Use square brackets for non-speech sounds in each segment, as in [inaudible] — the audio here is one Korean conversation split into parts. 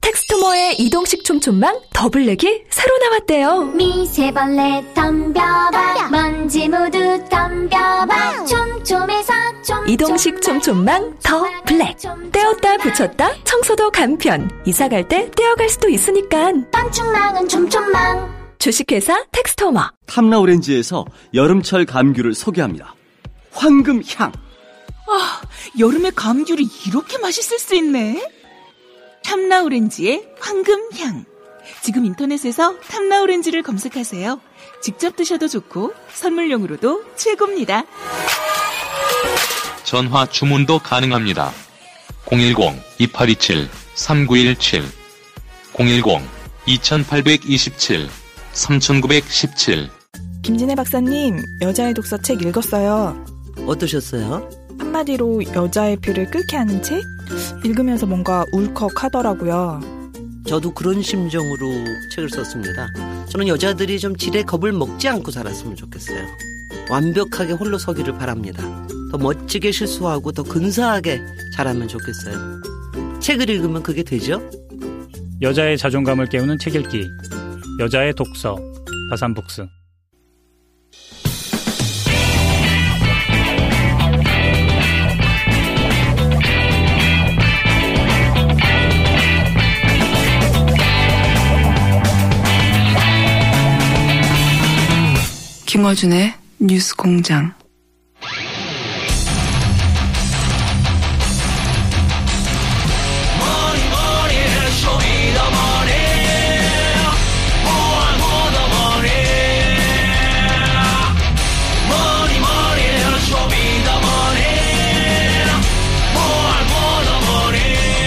텍스토머의 이동식 촘촘망 더블랙이 새로 나왔대요. 미세벌레 덤벼봐 먼지 모두 덤벼봐 촘촘해서 촘촘망 이동식 촘촘망 더 블랙. 떼었다 붙였다 청소도 간편. 이사 갈 때 떼어갈 수도 있으니까. 방충망은 촘촘망 주식회사 텍스토머. 탐라 오렌지에서 여름철 감귤을 소개합니다. 황금향. 여름에 감귤이 이렇게 맛있을 수 있네. 탐라 오렌지의 황금향. 지금 인터넷에서 탐라 오렌지를 검색하세요. 직접 드셔도 좋고 선물용으로도 최고입니다. 전화 주문도 가능합니다. 010-2827-3917 010-2827-3917 김진애 박사님, 여자의 독서 책 읽었어요. 어떠셨어요? 한마디로 여자의 피를 끓게 하는 책? 읽으면서 뭔가 울컥 하더라고요. 저도 그런 심정으로 책을 썼습니다. 저는 여자들이 좀 지레 겁을 먹지 않고 살았으면 좋겠어요. 완벽하게 홀로 서기를 바랍니다. 더 멋지게 실수하고 더 근사하게 자라면 좋겠어요. 책을 읽으면 그게 되죠? 여자의 자존감을 깨우는 책 읽기. 여자의 독서. 바산북스. 김어준의 뉴스 공장.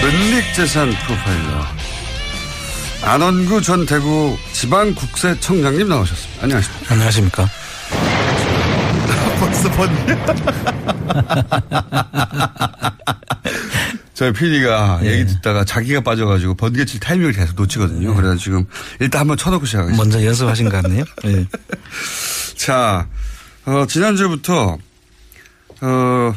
은닉재산 프로파일러 안원구 전 대구 지방국세청장님 나오셨습니다. 안녕하십니까. 안녕하십니까. 벌써 번개. [laughs] 저희 PD가 예. 얘기 듣다가 자기가 빠져가지고 번개 칠 타이밍을 계속 놓치거든요. 그래서 지금 일단 한번 쳐놓고 시작하겠습니다. 먼저 연습하신 것 같네요. [laughs] 예. 자, 어, 지난주부터, 어,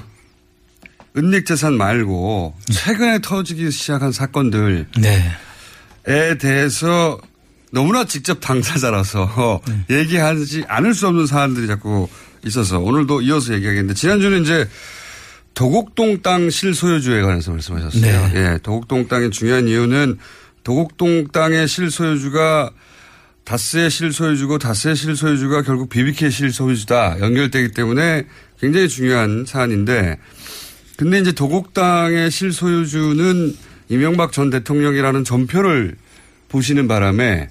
은닉재산 말고 최근에 터지기 시작한 사건들. 네. 에 대해서 너무나 직접 당사자라서 얘기하지 않을 수 없는 사안들이 자꾸 있어서 오늘도 이어서 얘기하겠는데 지난주는 이제 도곡동 땅 실소유주에 관해서 말씀하셨어요. 네. 예, 도곡동 땅의 중요한 이유는 도곡동 땅의 실소유주가 다스의 실소유주고 다스의 실소유주가 결국 BBK 실소유주다 연결되기 때문에 굉장히 중요한 사안인데 근데 이제 도곡 땅의 실소유주는 이명박 전 대통령이라는 전표를 보시는 바람에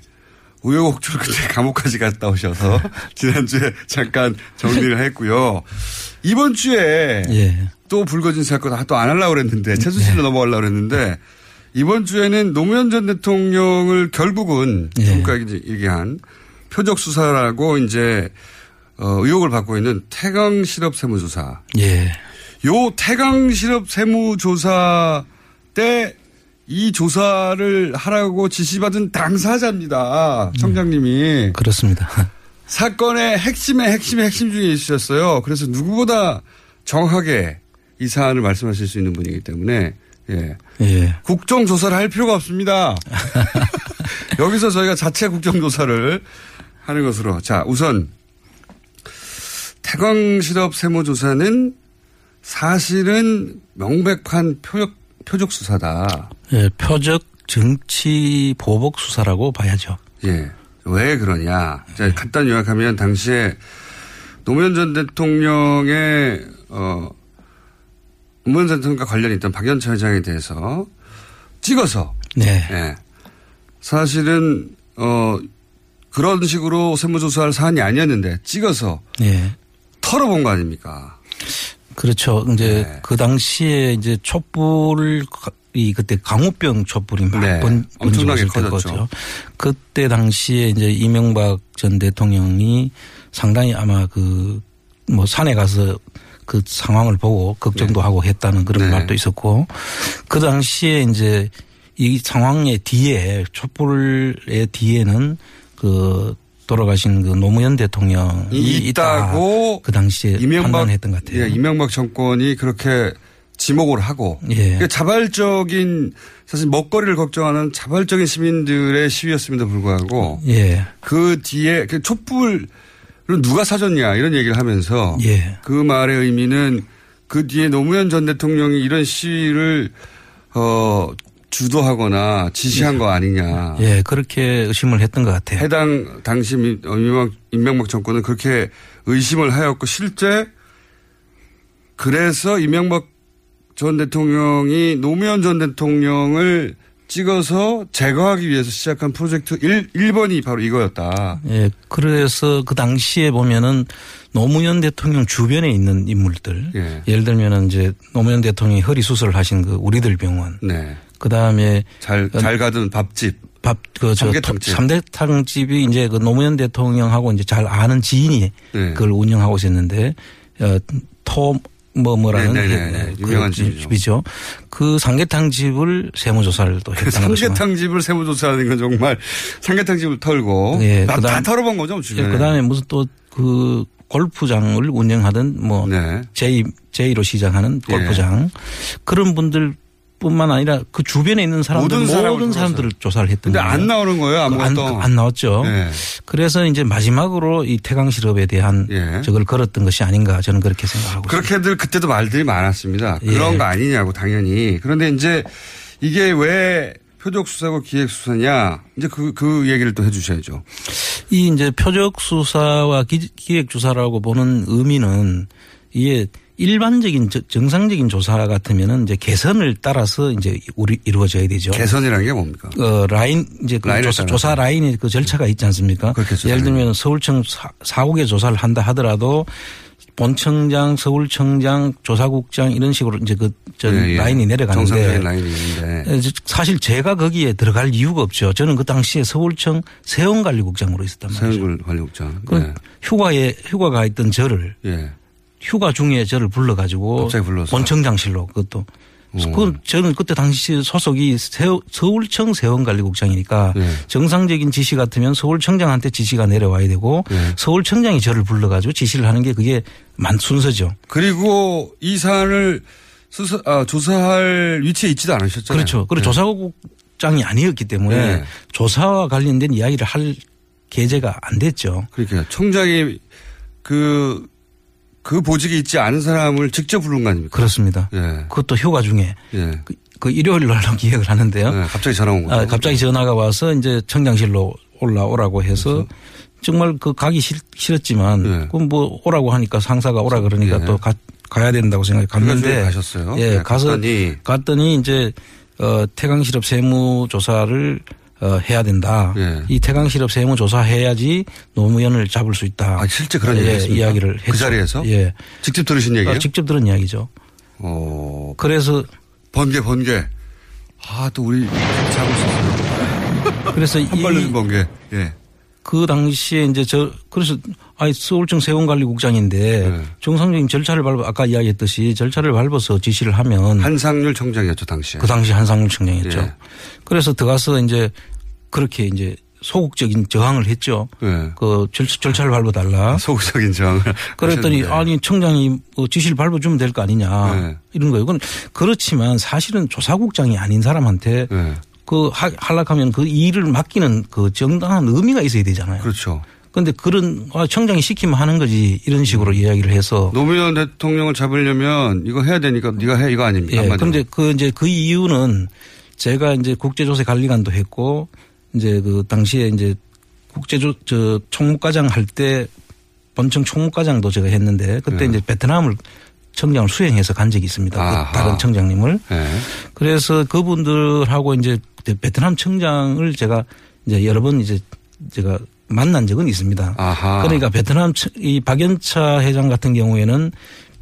우여곡절 끝에 감옥까지 갔다 오셔서 [laughs] 지난주에 잠깐 정리를 했고요. 이번 주에 예. 또 불거진 사건 또 안 하려고 그랬는데 최순실로 넘어가려고 그랬는데 이번 주에는 노무현 전 대통령을 결국은 예. 지금까지 얘기한 표적 수사라고 이제 어, 의혹을 받고 있는 태강 실업 세무조사. 예. 요 태강 실업 세무조사 때 이 조사를 하라고 지시받은 당사자입니다. 청장님이. 그렇습니다. 사건의 핵심의 핵심의 핵심 중에 있으셨어요. 그래서 누구보다 정확하게 이 사안을 말씀하실 수 있는 분이기 때문에 예. 예. 국정조사를 할 필요가 없습니다. [laughs] 여기서 저희가 자체 국정조사를 하는 것으로. 자, 우선 태광실업 세무조사는 사실은 명백한 표적, 표적 수사다. 예, 표적 정치 보복 수사라고 봐야죠. 예. 왜 그러냐. 자, 간단히 요약하면 당시에 노무현 전 대통령의, 어, 노무현 전 대통령과 관련이 있던 박연차 회장에 대해서 찍어서. 네. 예. 사실은, 어, 그런 식으로 세무조사할 사안이 아니었는데 찍어서 예. 털어본 거 아닙니까? 그렇죠. 이제 네. 그 당시에 이제 촛불을 촛불이 그때 강우병 촛불이 막 네. 번, 커졌죠. 때거죠. 그때 당시에 이제 이명박 전 대통령이 상당히 아마 그 뭐 산에 가서 그 상황을 보고 걱정도 하고 했다는 그런 네. 말도 있었고 그 당시에 이제 이 상황의 뒤에 촛불의 뒤에는 그 돌아가신 그 노무현 대통령이 이 있다고 그 당시에 이명박 판단했던 것 같아요. 예, 이명박 정권이 그렇게 지목을 하고 예. 그러니까 자발적인 사실 먹거리를 걱정하는 자발적인 시민들의 시위였음에도 불구하고 예. 그 뒤에 그 촛불을 누가 사줬냐 이런 얘기를 하면서 예. 그 말의 의미는 그 뒤에 노무현 전 대통령이 이런 시위를 어 주도하거나 지시한 거 아니냐. 예, 그렇게 의심을 했던 것 같아요. 해당 당시 민- 어, 이명박 정권은 그렇게 의심을 하였고 실제 그래서 이명박 전 대통령이 노무현 전 대통령을 찍어서 제거하기 위해서 시작한 프로젝트 1, 1번이 바로 이거였다. 예, 그래서 그 당시에 보면은 노무현 대통령 주변에 있는 인물들. 예. 예를 들면은 이제 노무현 대통령이 허리 수술을 하신 그 우리들 병원. 네. 그 다음에 잘, 잘 가던 밥집. 밥, 그, 저, 삼계탕집. 삼계탕집이 이제 그 노무현 대통령하고 이제 잘 아는 지인이 네. 그걸 운영하고 있었는데, 어, 토, 뭐, 뭐라는 네, 네, 네, 네. 그 유명한 집이죠. 집이죠. 그 삼계탕집을 세무조사를 또 했다는 거죠. 삼계탕집을 세무조사하는 건 정말 삼계탕집을 털고 예, 다, 그다음- 다 털어본 거죠 주변에. 그 다음에 무슨 또 그 골프장을 운영하던 뭐 네. 제이 제이로 시작하는 예. 골프장 그런 분들 뿐만 아니라 그 주변에 있는 사람들 모든 모든, 사람을 사람들을 조사를 했던 거예요. 안 나오는 거예요 그 아무것도. 안, 안 나왔죠. 네. 그래서 이제 마지막으로 이 태강 실업에 대한 예. 저걸 걸었던 것이 아닌가 저는 그렇게 생각하고 있습니다. 그렇게들 그때도 말들이 많았습니다. 예. 그런 거 아니냐고 당연히. 그런데 이제 이게 왜 표적 수사고 기획 수사냐 이제 그그 얘기를 또 해주셔야죠. 이 이제 표적 수사와 기, 기획 조사라고 보는 의미는 이게 일반적인 저- 정상적인 조사 같으면은 이제 개선을 따라서 이제 우리 이루어져야 되죠. 개선이라는 게 뭡니까? 어, 라인, 이제 그 조사. 조사 라인의 그 절차가 있지 않습니까? 그렇겠죠, 예를. 들면 서울청 사, 사국의 조사를 한다 하더라도 본청장, 서울청장, 조사국장 이런 식으로 이제 그, 저 예, 예. 라인이 내려가는데. 라인이. 에, 사실 제가 거기에 들어갈 이유가 없죠. 저는 그 당시에 서울청 세원관리국장으로 있었단 말이죠. 세운관리국장. 그 네. 휴가에, 휴가가 있던 저를 예. 휴가 중에 저를 불러가지고. 본청장실로 그것도 오. 그 저는 그때 당시 소속이 세- 서울청 세원관리국장이니까 네. 정상적인 지시 같으면 서울청장한테 지시가 내려와야 되고 네. 서울청장이 저를 불러가지고 지시를 하는 게 그게 만 순서죠. 그리고 이 사안을 수사, 아, 조사할 위치에 있지도 않으셨잖아요. 그렇죠. 그리고 네. 조사국장이 아니었기 때문에 네. 조사와 관련된 이야기를 할 계제가 안 됐죠. 그러니까 총장이 그, 그 보직이 있지 않은 사람을 직접 부른 거 아닙니까? 그렇습니다. 예. 그것도 휴가 중에 예. 그, 그 일요일 날로 [laughs] 기획을 하는데요. 네, 갑자기 전화 온 거죠. 아, 갑자기 전화가 와서 이제 청장실로 올라오라고 해서 그렇죠. 정말 그 가기 싫, 싫었지만 네. 그럼 뭐 오라고 하니까 상사가 오라 그러니까 예. 또 가, 가야 된다고 생각해 갔는데 가셨어요? 예, 네, 가서 갔더니. 갔더니 이제 어 태강실업 세무조사를 어 해야 된다. 예. 이 태강 실업 세무 조사 해야지 노무현을 잡을 수 있다. 아, 실제 그런 예? 이야기를 그 했죠. 자리에서? 예. 직접 들으신 얘기예요? 아, 직접 들은 이야기죠. 어, 그래서 번개, 번개. 아, 또 우리 자고 있었어요. 그래서 이 한발로 번개. 예. 그 당시에 이제 저 그래서 아니 서울청 세원관리국장인데 네. 정상적인 절차를 밟아 아까 이야기했듯이 절차를 밟아서 지시를 하면 한상률 청장이었죠, 당시에. 그 당시 한상훈 청장이었죠. 예. 그래서 들어가서 이제 그렇게 이제 소극적인 저항을 했죠. 예. 그 절, 절차를 밟아달라. 소극적인 저항을. [laughs] 그랬더니 하셨는데. 아니 청장이 뭐 지시를 밟아주면 될 거 아니냐 네. 이런 거예요. 그건 그렇지만 사실은 조사국장이 아닌 사람한테 예. 그 하- 하락하면 그 일을 맡기는 그 정당한 의미가 있어야 되잖아요. 그렇죠. 그런데 그런 아, 청장이 시키면 하는 거지 이런 식으로 음. 이야기를 해서 노무현 대통령을 잡으려면 이거 해야 되니까 네가 해 이거 아닙니까? 예. 그런데 그 이제 그 이유는 제가 이제 국제조세 관리관도 했고 이제 그 당시에 이제 국제조 저 총무과장 할때 본청 총무과장도 제가 했는데 그때 예. 이제 베트남을 청장을 수행해서 간 적이 있습니다. 그 아하. 다른 청장님을. 예. 그래서 그분들하고 이제 베트남 청장을 제가 이제 여러 번 이제 제가 만난 적은 있습니다. 아하. 그러니까 베트남 청- 이 박연차 회장 같은 경우에는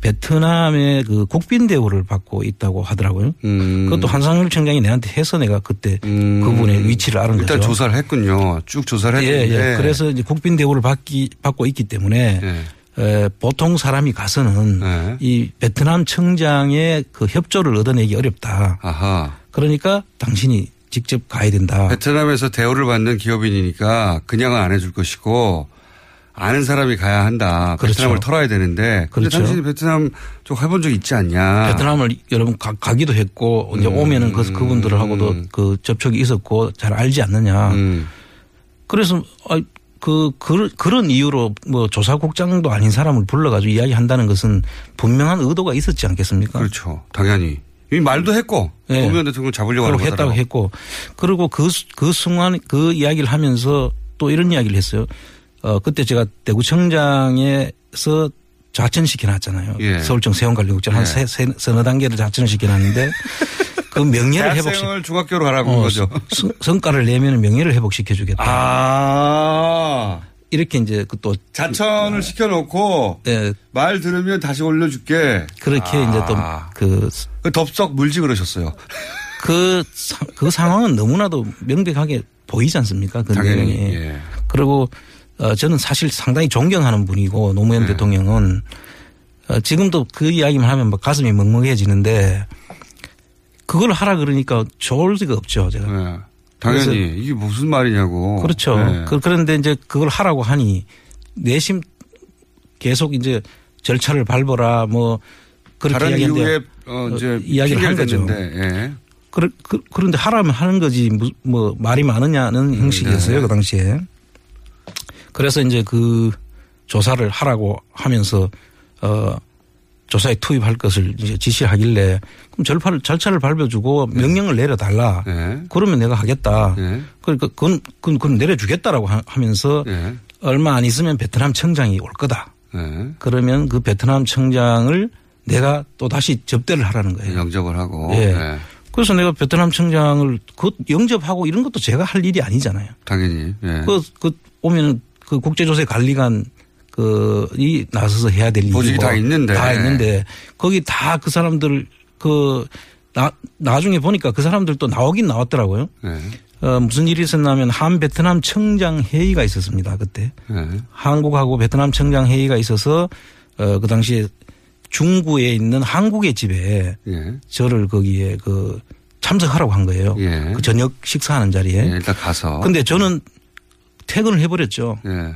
베트남의 그 국빈 대우를 받고 있다고 하더라고요. 음. 그것도 한상률 청장이 내한테 해서 내가 그때 그분의 위치를 알은 일단 거죠. 조사를 했군요. 쭉 조사를 예, 했는데. 예. 그래서 이제 국빈 대우를 받기 받고 있기 때문에 에, 보통 사람이 가서는 네. 이 베트남 청장의 그 협조를 얻어내기 어렵다. 아하. 그러니까 당신이 직접 가야 된다. 베트남에서 대우를 받는 기업인이니까 그냥은 안 해줄 것이고 아는 사람이 가야 한다. 그렇죠. 베트남을 털어야 되는데. 근데 그렇죠. 당신이 베트남 쪽 해본 적 있지 않냐. 베트남을 여러분 가, 가기도 했고 이제 음. 오면은 그 그분들하고도 그 접촉이 있었고 잘 알지 않느냐. 음. 그래서 아, 그, 그 그런 이유로 뭐 조사국장도 아닌 사람을 불러가지고 이야기한다는 것은 분명한 의도가 있었지 않겠습니까? 그렇죠. 당연히. 이 말도 했고. 예. 노무현 대통령 잡으려고 하는 했다고 거더라고. 했고 그리고 그, 수- 그 순간 그 이야기를 하면서 또 이런 이야기를 했어요. 어, 그때 제가 대구청장에서 좌천시켜 놨잖아요. 예. 서울청 세원관리국장 한 예. 세, 세, 서너 단계를 좌천을 시켜 놨는데 그 [laughs] 명예를 회복시 중학교로 가라고 한 어, 거죠. 성- 성과를 내면 명예를 회복시켜 주겠다. 아. 이렇게 이제 그 또 자천을 시켜 놓고 예. 말 들으면 다시 올려 줄게. 그렇게 아. 이제 또그 그 덥석 물지 그러셨어요. [laughs] 그, 사- 그 상황은 너무나도 명백하게 보이지 않습니까? 그 당연히. 내용이. 예. 그리고 어, 저는 사실 상당히 존경하는 분이고 노무현 네. 대통령은 어, 지금도 그 이야기만 하면 막 가슴이 먹먹해지는데 그걸 하라 그러니까 좋을 리가 없죠. 제가. 네. 당연히 이게 무슨 말이냐고. 그렇죠. 네. 그- 그런데 이제 그걸 하라고 하니 내심 계속 이제 절차를 밟아라 뭐 그렇게 이유에 어, 이제 이야기를 한 거죠. 예. 그, 그런데 하라면 하는 거지 뭐, 뭐 말이 많으냐는 형식이었어요 네. 그 당시에. 그래서 이제 그 조사를 하라고 하면서 어 조사에 투입할 것을 이제 지시하길래 그럼 절차를 절차를 밟아주고 명령을 내려달라. 네. 그러면 내가 하겠다. 네. 그러니까 그건 그건, 그건 내려주겠다라고 하- 하면서 네. 얼마 안 있으면 베트남 청장이 올 거다. 네. 그러면 그 베트남 청장을 내가 또 다시 접대를 하라는 거예요. 영접을 하고. 예. 네. 그래서 내가 베트남 청장을 그 영접하고 이런 것도 제가 할 일이 아니잖아요. 당연히. 예. 그, 그 오면은 그 국제조세 관리관 그이 나서서 해야 될 일이고 보직이 다 있는데. 다 있는데 거기 다 그 사람들 그 나, 나중에 보니까 그 사람들 또 나오긴 나왔더라고요. 네. 어, 무슨 일이 있었냐면 한 베트남 청장 회의가 있었습니다. 그때. 네. 한국하고 베트남 청장 회의가 있어서 어, 그 당시에 중구에 있는 한국의 집에 예. 저를 거기에 그 참석하라고 한 거예요. 예. 그 저녁 식사하는 자리에. 예, 일단 가서. 근데 저는 퇴근을 해버렸죠. 예.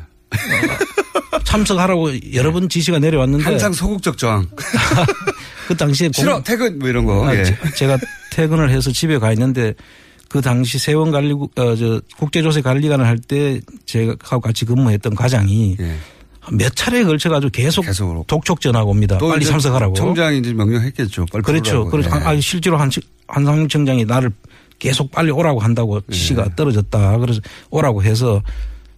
참석하라고 여러 번 지시가 내려왔는데 항상 소극적 저항. [laughs] 그 당시에 [laughs] 싫어 공- 퇴근 뭐 이런 거. 아, 예. 제- 제가 퇴근을 해서 집에 가 있는데 그 당시 세원 관리국 어저 국제조세 관리관을 할 때 제가 같이 근무했던 과장이 예. 몇 차례에 걸쳐 가지고 계속 계속 독촉 전화가 옵니다. 또 빨리 참석하라고. 청장이 이제 명령했겠죠. 빨리 그렇죠. 그래서 예. 아, 실제로 한 한상윤 청장이 나를 계속 빨리 오라고 한다고 예. 지시가 떨어졌다. 그래서 오라고 해서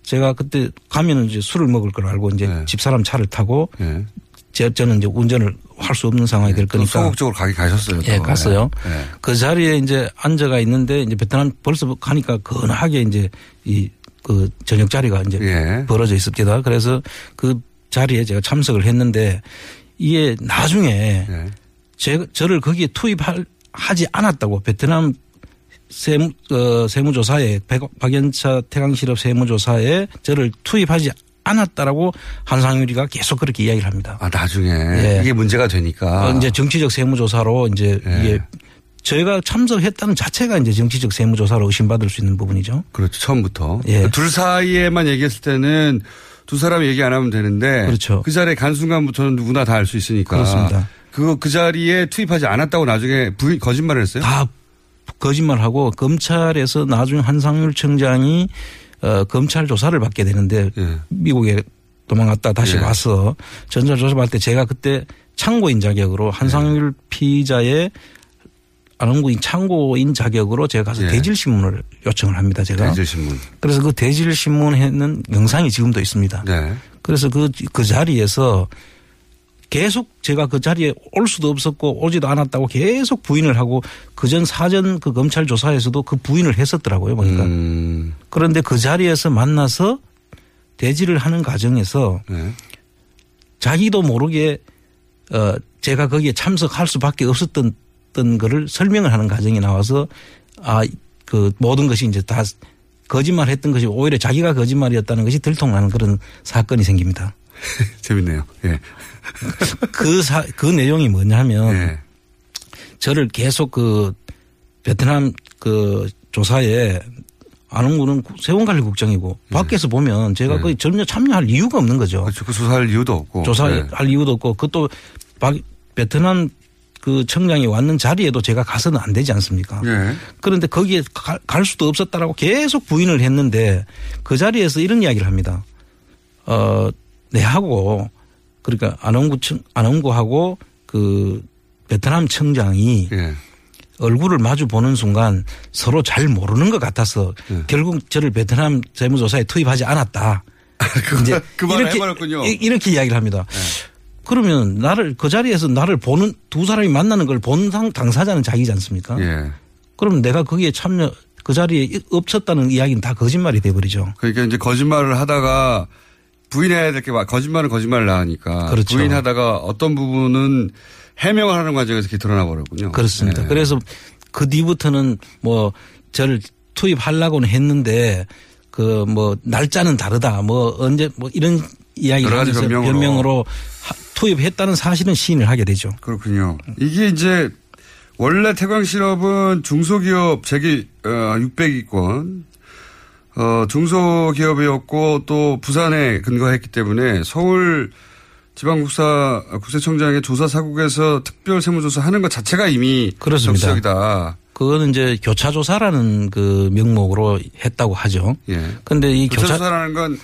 제가 그때 가면은 이제 술을 먹을 걸 알고 이제 예. 집사람 차를 타고 예. 제 저는 이제 운전을 할 수 없는 상황이 될또 거니까 소극적으로 가기 가셨어요. 예, 또. 갔어요. 예. 예. 그 자리에 이제 앉아가 있는데 이제 베트남 벌써 가니까 건하게 이제 이 그 저녁 자리가 이제 예. 벌어져 있습니다. 그래서 그 자리에 제가 참석을 했는데 이게 나중에 예. 제, 저를 거기에 투입할 하지 않았다고 베트남 세무 어, 세무조사에 백- 박연차 태강실업 세무조사에 저를 투입하지 않았다라고 한상유리가 계속 그렇게 이야기를 합니다. 아 나중에 예. 이게 문제가 되니까. 어, 이제 정치적 세무조사로 이제 예. 이게 저희가 참석했다는 자체가 이제 정치적 세무조사로 의심받을 수 있는 부분이죠. 그렇죠. 처음부터. 예. 둘 사이에만 얘기했을 때는 두 사람이 얘기 안 하면 되는데. 그렇죠. 그 자리에 간 순간부터는 누구나 다 알 수 있으니까. 그렇습니다. 그거 그 자리에 투입하지 않았다고 나중에 부인 거짓말을 했어요? 다 거짓말하고 검찰에서 나중에 한상률 청장이 어, 검찰 조사를 받게 되는데 예. 미국에 도망갔다 다시 예. 와서 전자 조사 받을 때 제가 그때 참고인 자격으로 한상률 피의자의 안원구인 참고인 자격으로 제가 가서 예. 대질 신문을 요청을 합니다. 제가 대질신문. 그래서 그 대질 신문에는 영상이 지금도 있습니다. 네. 그래서 그, 그 자리에서 계속 제가 그 자리에 올 수도 없었고 오지도 않았다고 계속 부인을 하고 그전 사전 그 검찰 조사에서도 그 부인을 했었더라고요. 보니까. 음. 그런데 그 자리에서 만나서 대지를 하는 과정에서 네. 자기도 모르게 어 제가 거기에 참석할 수밖에 없었던 던 거를 설명을 하는 과정이 나와서 아 그 모든 것이 이제 다 거짓말 했던 것이 오히려 자기가 거짓말이었다는 것이 들통나는 그런 사건이 생깁니다. [laughs] 재밌네요. 예. 그 사, 그 내용이 뭐냐면 예. 저를 계속 그 베트남 그 조사에 안홍구는 세원관리 국장이고 밖에서 보면 제가 네. 거의 전혀 참여할 이유가 없는 거죠. 그렇죠. 그 수사할 이유도 없고. 조사할 네. 이유도 없고 그것도 박- 베트남 그 청장이 왔는 자리에도 제가 가서는 안 되지 않습니까? 예. 그런데 거기에 가- 갈 수도 없었다라고 계속 부인을 했는데 그 자리에서 이런 이야기를 합니다. 어, 내하고 그러니까 안홍구 청, 안홍구하고 그 베트남 청장이 예. 얼굴을 마주 보는 순간 서로 잘 모르는 것 같아서 예. 결국 저를 베트남 재무조사에 투입하지 않았다. 이제 그 말을 해버렸군요. 네. 이- 이렇게 이야기를 합니다. 그러면 나를 그 자리에서 나를 보는 두 사람이 만나는 걸 본 당사자는 자기지 않습니까? 예. 그럼 내가 거기에 참여 그 자리에 없었다는 이야기는 다 거짓말이 돼버리죠. 그러니까 이제 거짓말을 하다가 부인해야 될 게 거짓말은 거짓말을 나으니까 그렇죠. 부인하다가 어떤 부분은 해명을 하는 과정에서 이렇게 드러나 버렸군요. 그렇습니다. 예. 그래서 그 뒤부터는 뭐 저를 투입하려고는 했는데 그 뭐 날짜는 다르다 뭐 언제 뭐 이런 이야기를 하면서 변명으로. 변명으로 하- 투입했다는 사실은 시인을 하게 되죠. 그렇군요. 이게 이제 원래 태광 실업은 중소기업 재기 어, 600위권 어, 중소기업이었고 또 부산에 근거했기 때문에 서울 지방국사 국세청장의 조사 사국에서 특별 세무조사 하는 것 자체가 이미 그렇습니다. 적시적이다. 그거는 이제 교차 조사라는 그 명목으로 했다고 하죠. 예. 근데 이 교차 교차조사라는 건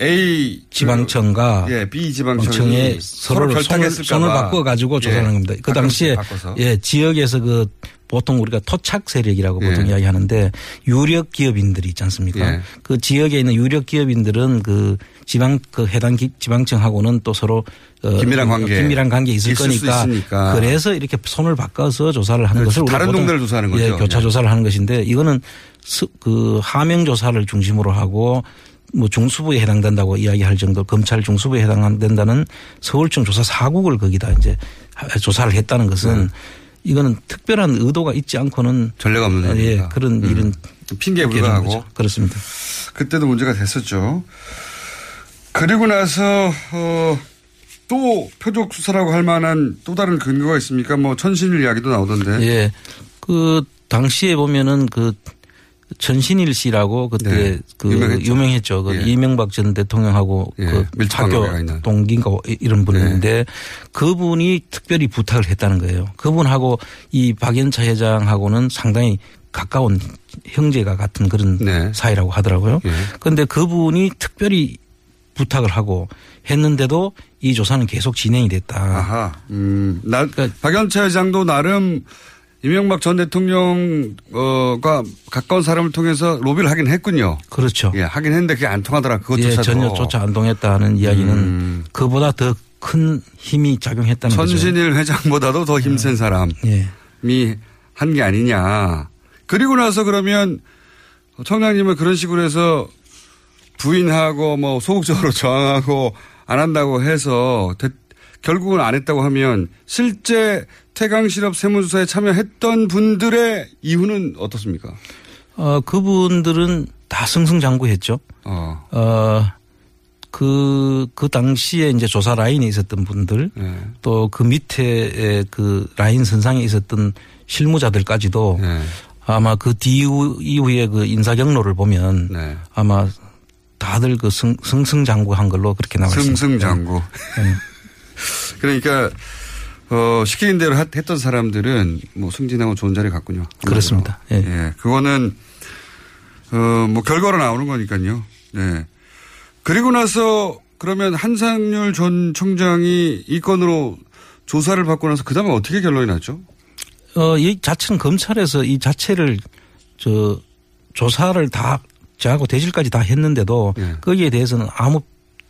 A 지방청과 그, 예, B 지방청이 서로 서로 손을, 손을 봐. 바꿔 가지고 예. 조사하는 겁니다. 그 당시에 바꿔서. 예 지역에서 그 보통 우리가 토착 세력이라고 예. 보통 이야기하는데 유력 기업인들이 있지 않습니까? 예. 그 지역에 있는 유력 기업인들은 그 지방 그 해당 기- 지방청하고는 또 서로 어, 긴밀한 관계. 긴밀한 관계 있을, 있을 수 거니까. 그래서 이렇게 손을 바꿔서 조사를 하는 그렇죠. 것을 다른 동네를 조사하는 거죠. 예, 교차 예. 조사를 하는 것인데 이거는 스- 그 하명 조사를 중심으로 하고 뭐 중수부에 해당된다고 이야기할 정도 검찰 중수부에 해당된다는 서울청 조사 사국을 거기다 이제 조사를 했다는 것은 네. 이거는 특별한 의도가 있지 않고는 전례가 없는 어, 예. 그런 음. 일은 핑계에 불과하고. 그렇습니다. 그때도 문제가 됐었죠. 그리고 나서 어, 또 표적 수사라고 할 만한 또 다른 근거가 있습니까? 뭐 천신일 이야기도 나오던데. 예. 그 당시에 보면은 그 천신일 씨라고 그때 네. 그 유명했죠. 유명했죠. 그 예. 이명박 전 대통령하고 예. 그 학교. 동기인가 이런 분인데 그분이 특별히 부탁을 했다는 거예요. 그분하고 이 박연차 회장하고는 상당히 가까운 형제가 같은 그런 네. 사이라고 하더라고요. 예. 그런데 그분이 특별히 부탁을 하고 했는데도 이 조사는 계속 진행이 됐다. 아하. 음, 나, 그러니까 박연차 회장도 나름 이명박 전 대통령과 가까운 사람을 통해서 로비를 하긴 했군요. 그렇죠. 예, 하긴 했는데 그게 안 통하더라. 예, 그것조차도. 전혀 쫓아 안 동했다는 이야기는 음. 그보다 더 큰 힘이 작용했다는 거죠. 천신일 회장보다도 더 힘센 사람이 예. 한게 아니냐. 그리고 나서 그러면 청장님은 그런 식으로 해서 부인하고 뭐 소극적으로 저항하고 안 한다고 해서 대- 결국은 안 했다고 하면 실제 태강실업 세무조사에 참여했던 분들의 이유는 어떻습니까? 어, 그분들은 다 승승장구했죠. 어. 어, 그, 그 당시에 이제 조사 라인에 있었던 분들 네. 또그 밑에 그 라인 선상에 있었던 실무자들까지도 네. 아마 그 뒤후, 이후에 그 인사 경로를 보면 네. 아마 다들 그 승, 승승장구한 걸로 그렇게 나와 있습니다. 승승장구. 네. 그러니까 어, 시키는 대로 했- 했던 사람들은 뭐 승진하고 좋은 자리 갔군요. 그렇습니다. 예. 예. 그거는 어, 뭐 결과로 나오는 거니까요. 네. 그리고 나서 그러면 한상률 전 청장이 이 건으로 조사를 받고 나서 그다음에 어떻게 결론이 났죠? 어, 이 자체는 검찰에서 이 자체를 저 조사를 다 저하고 대질까지 다 했는데도 예. 거기에 대해서는 아무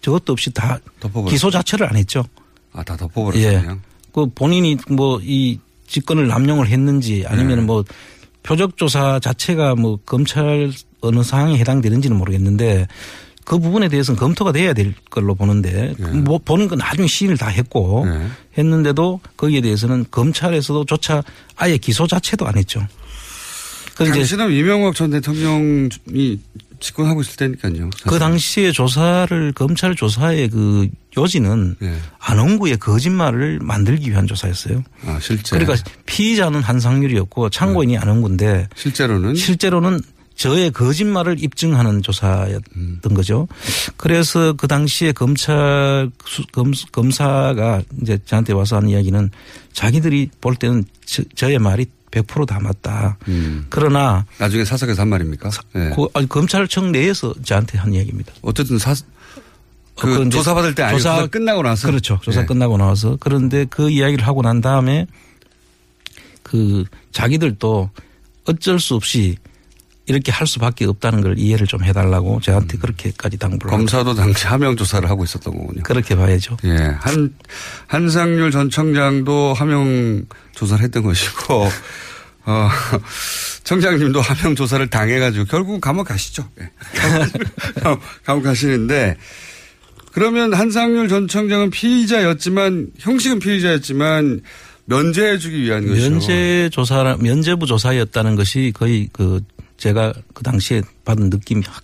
저것도 없이 다 덮어버렸어요. 기소 자체를 안 했죠. 아, 다 덮어버렸어요. 예. 그 본인이 뭐 이 직권을 남용을 했는지 아니면 예. 뭐 표적 조사 자체가 뭐 검찰 어느 상황에 해당되는지는 모르겠는데 그 부분에 대해서는 검토가 돼야 될 걸로 보는데 예. 뭐 보는 건 나중에 시인을 다 했고 했는데도 거기에 대해서는 검찰에서도 조차 아예 기소 자체도 안 했죠. 당시는 이명박 전 대통령이 집권하고 있을 때니까요. 그 당시에 조사를 검찰 조사의 그 요지는 예. 안홍구의 거짓말을 만들기 위한 조사였어요. 아, 실제. 그러니까 피의자는 한상률이었고 참고인이 안홍구인데 실제로는 실제로는 저의 거짓말을 입증하는 조사였던 거죠. 그래서 그 당시에 검찰 수- 검, 검사가 이제 저한테 와서 하는 이야기는 자기들이 볼 때는 저, 저의 말이 100%다 맞다. 그러나 나중에 사석에서 한 말입니까? 예. 그, 아니, 검찰청 내에서 저한테 한 이야기입니다. 어쨌든 사, 그그 이제 조사 받을 때 아니고 조사 끝나고 나서 그렇죠. 조사 예. 끝나고 나와서 그런데 그 이야기를 하고 난 다음에 그 자기들도 어쩔 수 없이 이렇게 할 수밖에 없다는 걸 이해를 좀 해달라고 저한테 그렇게까지 당부를 음. 검사도 당시 하명 조사를 하고 있었던 거군요. 그렇게 봐야죠. 예. 한, 한상률 전 청장도 하명 조사를 했던 것이고, [laughs] 어, [laughs] 청장님도 하명 조사를 당해가지고 결국 감옥 가시죠. 예. [laughs] 감옥- 감옥 가시는데, 그러면 한상률 전 청장은 피의자였지만, 형식은 피의자였지만, 면제해주기 위한 것이죠. 면제 조사 면제부 조사였다는 것이 거의 그 제가 그 당시에 받은 느낌이 확,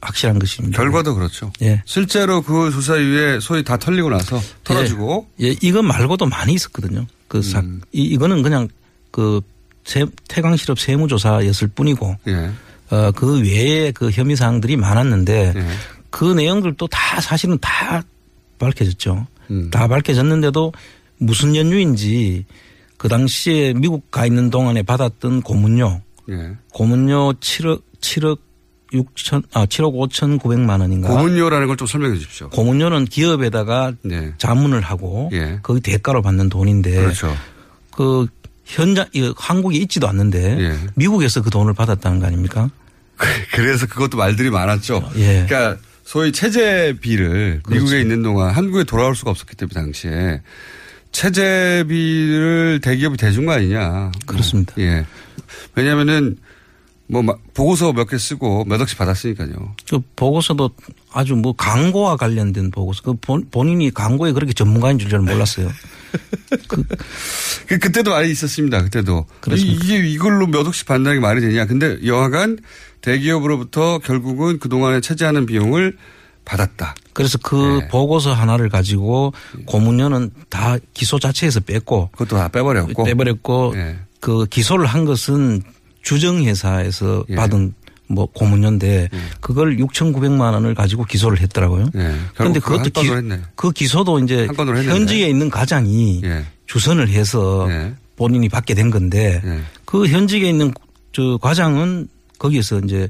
확실한 것입니다. 결과도 그렇죠. 예. 실제로 그 조사 이후에 소위 다 털리고 나서 털어주고, 예, 예, 이거 말고도 많이 있었거든요. 그 사, 음. 이, 이거는 그냥 그 세, 태광 실업 세무조사였을 뿐이고, 예. 어, 그 외에 그 혐의 사항들이 많았는데, 예. 그 내용들도 다 사실은 다 밝혀졌죠. 음. 다 밝혀졌는데도 무슨 연유인지 그 당시에 미국 가 있는 동안에 받았던 고문료, 예. 고문료 7억, 7억 6천, 아, 7억 5천 9백만 원인가. 고문료라는 걸 좀 설명해 주십시오. 고문료는 기업에다가 네. 자문을 하고 예. 거기 대가로 받는 돈인데 그렇죠. 그 현장 이 한국에 있지도 않는데 예. 미국에서 그 돈을 받았다는 거 아닙니까? 그래서 그것도 말들이 많았죠. 예. 그러니까 소위 체재비를 그렇죠. 미국에 있는 동안 한국에 돌아올 수가 없었기 때문에 당시에 체재비를 대기업이 대준 거 아니냐. 그렇습니다. 예. 왜냐면은 뭐 마- 보고서 몇 개 쓰고 몇 억씩 받았으니까요. 그 보고서도 아주 뭐 광고와 관련된 보고서 그 본, 본인이 광고에 그렇게 전문가인 줄 저는 몰랐어요. [laughs] 그, 그 때도 말이 있었습니다. 그때도. 그렇습니까? 이- 이게 이걸로 몇 억씩 받는다는 게 말이 되냐. 근데 여하간 대기업으로부터 결국은 그동안에 체재하는 비용을 받았다. 그래서 그 네. 보고서 하나를 가지고 고문료는 다 기소 자체에서 뺐고 그것도 다 빼버렸고. 빼버렸고 예. 그 기소를 한 것은 주정회사에서 예. 받은 뭐 고문료인데 그걸 6,900만 원을 가지고 기소를 했더라고요. 예. 그런데 한 그것도 기. 그 기소도 이제. 현직에 있는 가장이 예. 주선을 해서 예. 본인이 받게 된 건데 예. 그 현직에 있는 저 과장은 거기에서 이제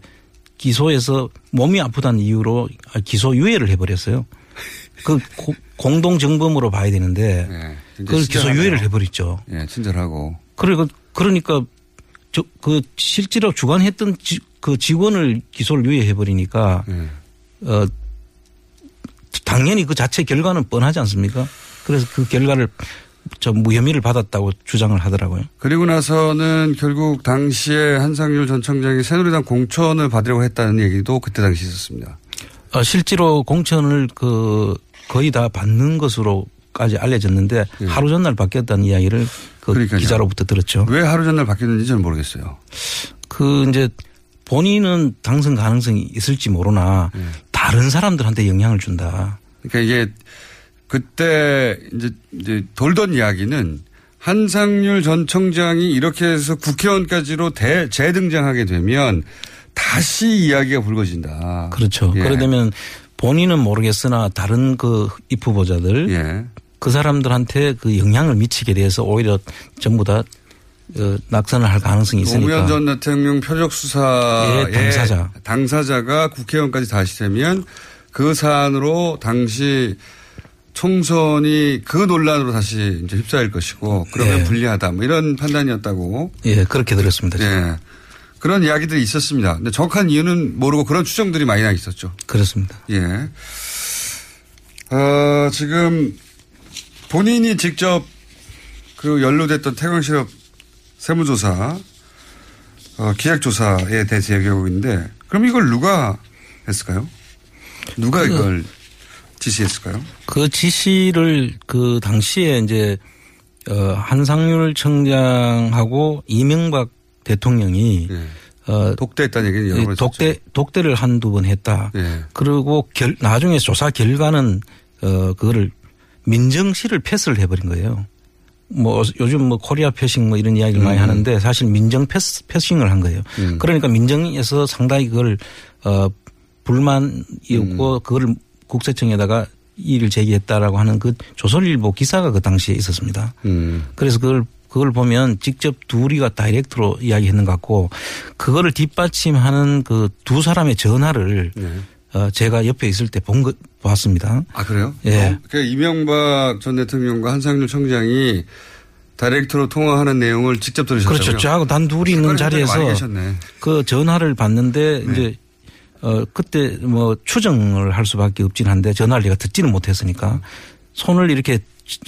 기소해서 몸이 아프다는 이유로 기소 유예를 해버렸어요. 그 고- 공동 정범으로 봐야 되는데 예. 그걸 기소. 유예를 해버렸죠. 예, 친절하고. 그리고 그러니까 저 그 실제로 주관했던 지, 그 직원을 기소를 유예해 버리니까 예. 어 당연히 그 자체 결과는 뻔하지 않습니까? 그래서 그 결과를 저 무혐의를 받았다고 주장을 하더라고요. 그리고 나서는 결국 당시에 한상률 전 청장이 새누리당 공천을 받으려고 했다는 얘기도 그때 당시 있었습니다. 어, 실제로 공천을 그 거의 다 받는 것으로까지 알려졌는데 하루 전날 바뀌었다는 이야기를 그 예. 그러니까요. 기자로부터 들었죠. 왜 하루 전날 바뀌었는지 저는 모르겠어요. 그 이제 본인은 당선 가능성이 있을지 모르나 예. 다른 사람들한테 영향을 준다. 그러니까 이게 그때 이제, 이제 돌던 이야기는 한상률 전 청장이 이렇게 해서 국회의원까지로 대, 재등장하게 되면 다시 이야기가 불거진다. 그렇죠. 예. 그러게 되면 본인은 모르겠으나 다른 그 입후보자들 예. 그 사람들한테 그 영향을 미치게 돼서 오히려 전부 다 어, 낙선을 할 가능성이 있으니까. 노무현 전 대통령 표적 수사의 예, 당사자. 당사자가 국회의원까지 다시 되면 그 사안으로 당시 총선이 그 논란으로 다시 이제 휩싸일 것이고 그러면 예. 불리하다 뭐 이런 판단이었다고. 예, 그렇게 들었습니다. 예. 그런 이야기들이 있었습니다. 근데 정확한 이유는 모르고 그런 추정들이 많이 나 있었죠. 그렇습니다. 예. 어, 지금 본인이 직접 그 연루됐던 태광실업 세무조사, 어, 기획조사에 대해서 얘기하고 있는데 그럼 이걸 누가 했을까요? 누가 그- 이걸 지시했을까요? 그 지시를 그 당시에 이제 어 한상률 청장하고 이명박 대통령이 어 독대했다는 얘기는 여러 번 예, 독대 독대를 한두 번 했다. 예. 그리고 결, 나중에 조사 결과는 어 그거를 민정실을 패스를 해버린 거예요. 뭐 요즘 뭐 Korea passing 뭐 이런 이야기를 많이 음. 하는데 사실 민정 패스, passing을 한 거예요. 음. 그러니까 민정에서 상당히 그걸 어 불만이었고 음. 그걸 국세청에다가 이의를 제기했다라고 하는 그 조선일보 기사가 그 당시에 있었습니다. 음. 그래서 그걸 그걸 보면 직접 둘이가 다이렉트로 이야기했는 것 같고 그거를 뒷받침하는 그 두 사람의 전화를 어 제가 옆에 있을 때본거 봤습니다. 아 그래요? 예. 어, 그 이명박 전 대통령과 한상률 청장이 다이렉트로 통화하는 내용을 직접 들으셨다고요? 그렇죠. 저하고 단 둘이 있는 자리에서. 그 전화를 받는데 이제 어 그때 뭐 추정을 할 수밖에 없긴 한데 전화를 제가 듣지는 못했으니까 손을 이렇게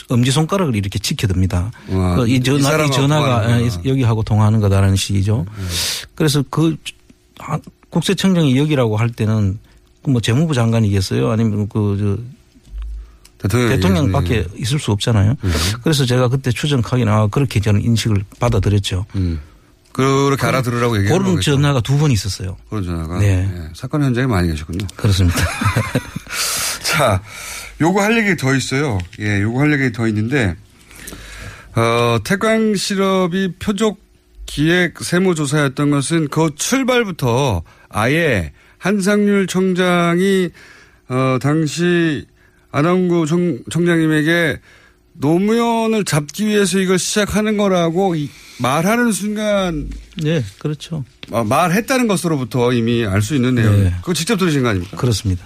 엄지 손가락을 이렇게 지켜듭니다. 와, 그이이 전화 이 사람하고 전화가 통화하는구나. 여기 하고 통화하는 거다라는 식이죠. 그래서 그 한- 국세청장이 여기라고 할 때는 그 뭐 재무부 장관이겠어요? 아니면 그 저 대통령 대통령밖에 있을 수 없잖아요. 그래서 제가 그때 추정하기는 아 그렇게 저는 인식을 받아들였죠. 그렇게 알아들으라고 얘기한 그런 거겠죠. 전화가 두 번 있었어요. 그런 전화가. 네. 예, 사건 현장에 많이 계셨군요. 그렇습니다. [laughs] 자, 요거 할 얘기 더 있어요. 예, 요거 할 얘기 더 있는데, 어, 태광 실업이 표적 기획 세무조사였던 것은 그 출발부터 아예 한상률 청장이, 어, 당시 청, 청장님에게 노무현을 잡기 위해서 이걸 시작하는 거라고 이- 말하는 순간 네, 그렇죠. 어, 말했다는 것으로부터 이미 알 수 있는 내용. 네. 그거 직접 들으신 거 아닙니까? 그렇습니다.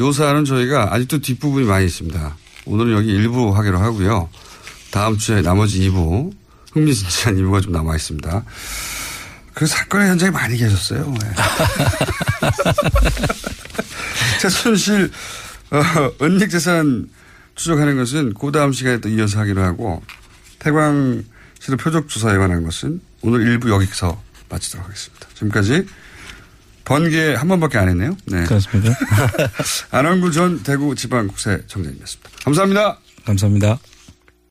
요 사안은 저희가 아직도 뒷부분이 많이 있습니다. 오늘은 여기 일부 하기로 하고요. 다음 주에 나머지 2부, 흥미진진한 2부가 좀 남아 있습니다. 그 사건의 현장에 많이 계셨어요. [laughs] 네. 최순실, 어, 은닉재산 추적하는 것은 그 다음 시간에 또 이어서 하기로 하고, 태광실의 표적조사에 관한 것은 오늘 일부 여기서 마치도록 하겠습니다. 지금까지 번개 한 번밖에 안 했네요. 네. 그렇습니다. [laughs] 안원구 전 대구지방국세청장님이었습니다. 감사합니다. 감사합니다.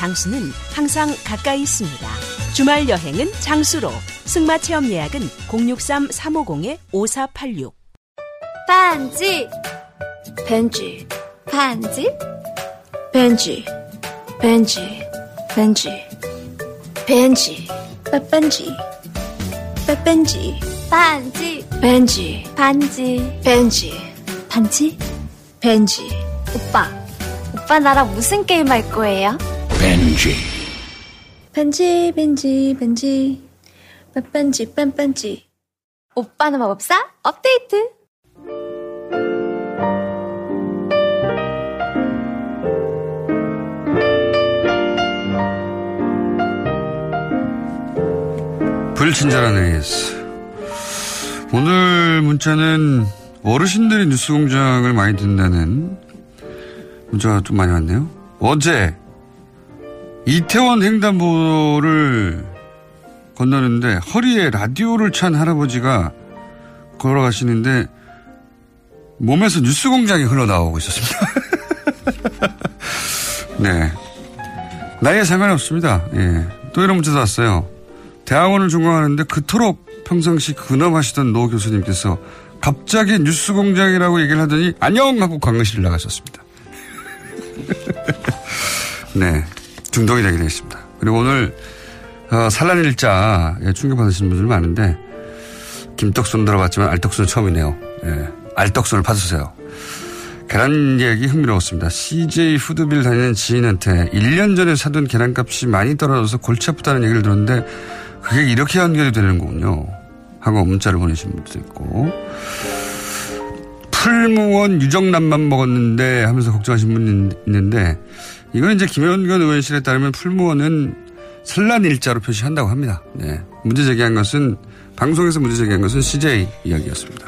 장수는 항상 가까이 있습니다. 주말 여행은 장수로. 승마 체험 예약은 063-350-5486. 반지. 벤지. 반지? 벤지. 벤지. 벤지. 벤지. 빼뺀지. 빼뺀지. 반지. 벤지. 반지. 벤지. 반지? 벤지. 오빠. 오빠 나랑 무슨 게임 할 거예요? 벤지. 벤지 벤지 벤지 빼뺀지 뺀뺀지 오빠는 마법사 업데이트 불친절한 AS. 오늘 문자는 어르신들이 뉴스공장을 많이 듣는다는 문자가 좀 많이 왔네요. 어제 이태원 횡단보도를 건너는데 허리에 라디오를 찬 할아버지가 걸어가시는데 몸에서 뉴스 공장이 흘러나오고 있었습니다. [laughs] 네. 나이에 상관이 없습니다. 예. 또 이런 문자도 왔어요. 대학원을 전공하는데 그토록 평상시 근엄하시던 노 교수님께서 갑자기 뉴스 공장이라고 얘기를 하더니 안녕 하고 강의실 나가셨습니다. [laughs] 네. 중독이 되긴 했습니다. 그리고 오늘 어, 산란 일자 예, 충격받으신 분들 많은데 김떡순 들어봤지만 알떡순 처음이네요. 예, 알떡순을 파주세요. 계란 얘기 흥미로웠습니다. CJ 푸드빌 다니는 지인한테 1년 전에 사둔 계란값이 많이 떨어져서 골치 아프다는 얘기를 들었는데 그게 이렇게 연결이 되는 거군요. 하고 문자를 보내신 분도 있고 풀무원 유정란만 먹었는데 하면서 걱정하신 분이 있는데 이건 이제 김현건 의원실에 따르면 풀무원은 산란 일자로 표시한다고 합니다. 네. 문제 제기한 것은 방송에서 문제 제기한 것은 CJ 이야기였습니다.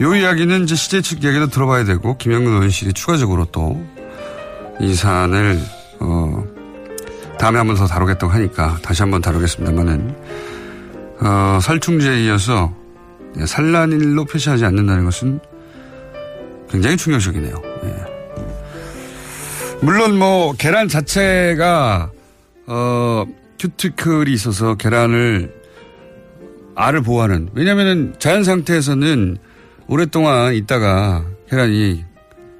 요 이야기는 이제 CJ 측 이야기도 들어봐야 되고 김영근 의원실이 추가적으로 또 이 사안을 어 다음에 한 번 더 다루겠다고 하니까 다시 한 번 다루겠습니다만은 어 살충제에 이어서 산란일로 표시하지 않는다는 것은 굉장히 충격적이네요. 예. 물론 뭐 계란 자체가 어 큐티클이 있어서 계란을 알을 보호하는 왜냐하면 자연 상태에서는 오랫동안 있다가 계란이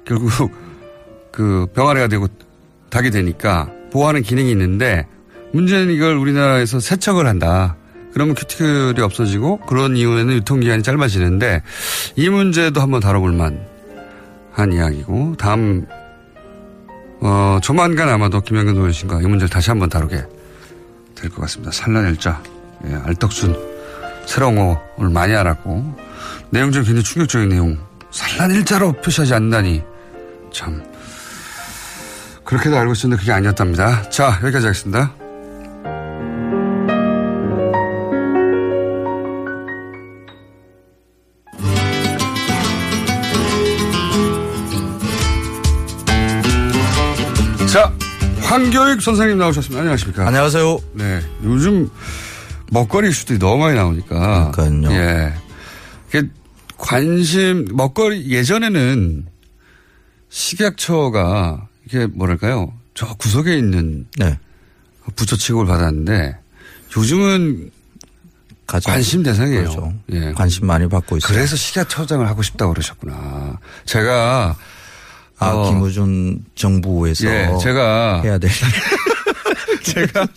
결국 [laughs] 그 병아리가 되고 닭이 되니까 보호하는 기능이 있는데 문제는 이걸 우리나라에서 세척을 한다. 그러면 큐티클이 없어지고 그런 이후에는 유통기한이 짧아지는데 이 문제도 한번 다뤄볼 만 한 이야기고 다음 어, 조만간 아마도 김영근 의원신과 이 문제를 다시 한번 다루게 될 것 같습니다. 산란일자, 예, 알떡순, 새로운 거 오늘 많이 알았고 내용 중 굉장히 충격적인 내용. 산란일자로 표시하지 않는다니 참 그렇게도 알고 있었는데 그게 아니었답니다. 자 여기까지 하겠습니다. 황교익 선생님 나오셨습니다. 안녕하십니까. 안녕하세요. 네. 요즘 먹거리 이슈들이 너무 많이 나오니까. 그러니까요. 예. 그 관심, 먹거리, 예전에는 식약처가 이게 뭐랄까요. 저 구석에 있는. 네. 부처 취급을 받았는데 요즘은 관심 대상이에요. 그렇죠. 예. 관심 많이 받고 있어요. 그래서 식약처장을 하고 싶다고 그러셨구나. 제가 아, 어, 김우준 정부에서 예, 제가 해야 될 [laughs] 제가